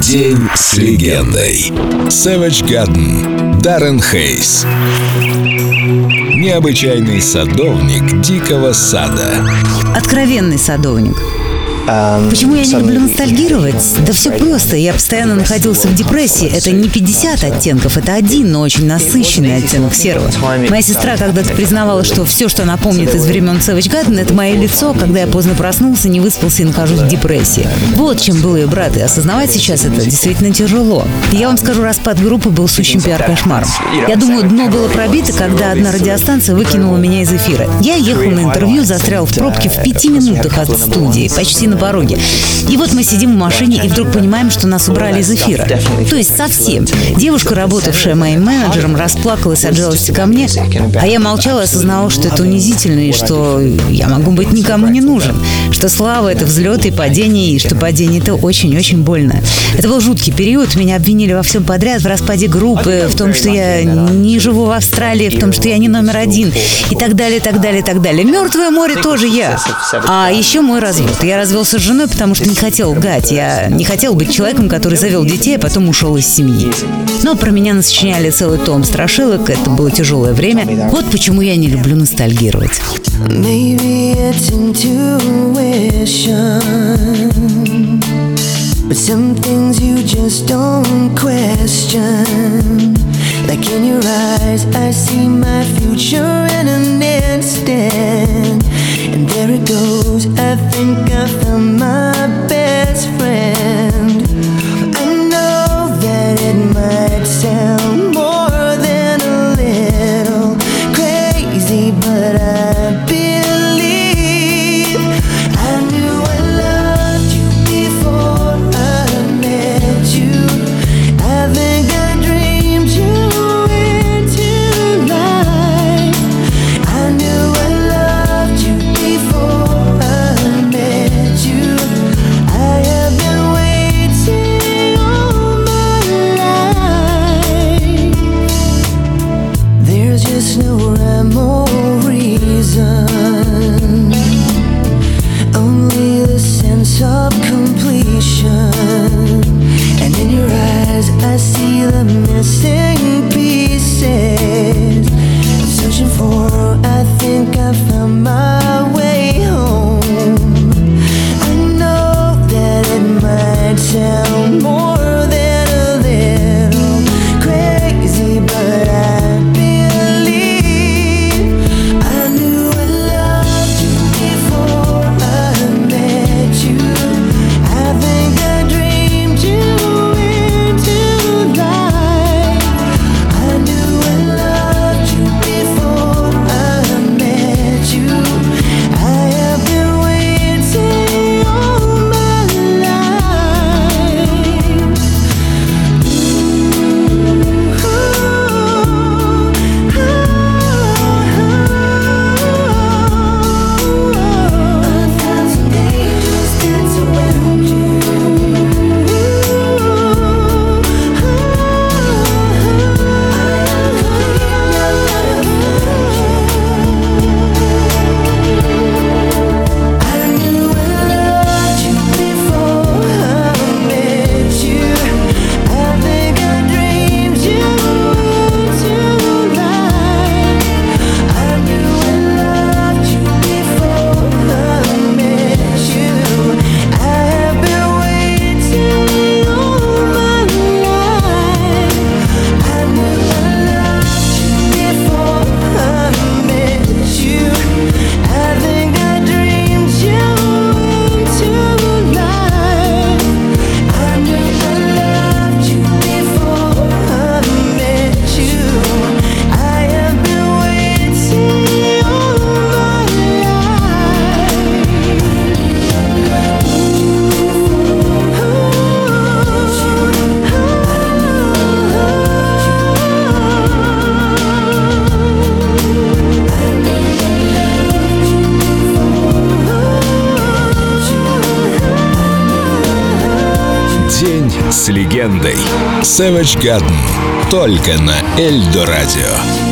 День с легендой. Savage Garden. Даррен Хейс. Необычайный садовник дикого сада. Откровенный садовник. Почему я не люблю ностальгировать? Да все просто. Я постоянно находился в депрессии. Это не 50 оттенков, это один, но очень насыщенный оттенок серого. Моя сестра когда-то признавала, что все, что она помнит из времен Savage Garden, это мое лицо, когда я поздно проснулся, не выспался и нахожусь в депрессии. Вот чем был ее брат, и осознавать сейчас это действительно тяжело. Я вам скажу, распад группы был сущим пиар-кошмаром. Я думаю, дно было пробито, когда одна радиостанция выкинула меня из эфира. Я ехал на интервью, застрял в пробке в пяти минутах от студии, почти на на пороге. И вот мы сидим в машине и вдруг понимаем, что нас убрали из эфира. То есть совсем. Девушка, работавшая моим менеджером, расплакалась от жалости ко мне, а я молчала и осознавала, что это унизительно и что я могу быть никому не нужен, что слава — это взлет и падение, и что падение — это очень-очень больно. Это был жуткий период, меня обвинили во всем подряд, в распаде группы, в том, что я не живу в Австралии, в том, что я не номер один, и так далее, так далее, так далее. Мертвое море тоже я. А еще мой развод. Я развел развелся с женой, потому что не хотел лгать. Я не хотел быть человеком, который завел детей, а потом ушел из семьи. Но про меня насочиняли целый том страшилок. Это было тяжелое время. Вот почему я не люблю ностальгировать. Like in your eyes, I see my future think of the money. Completion. And in your eyes, I see the missing с легендой. Savage Garden. Только на Эльдо радио.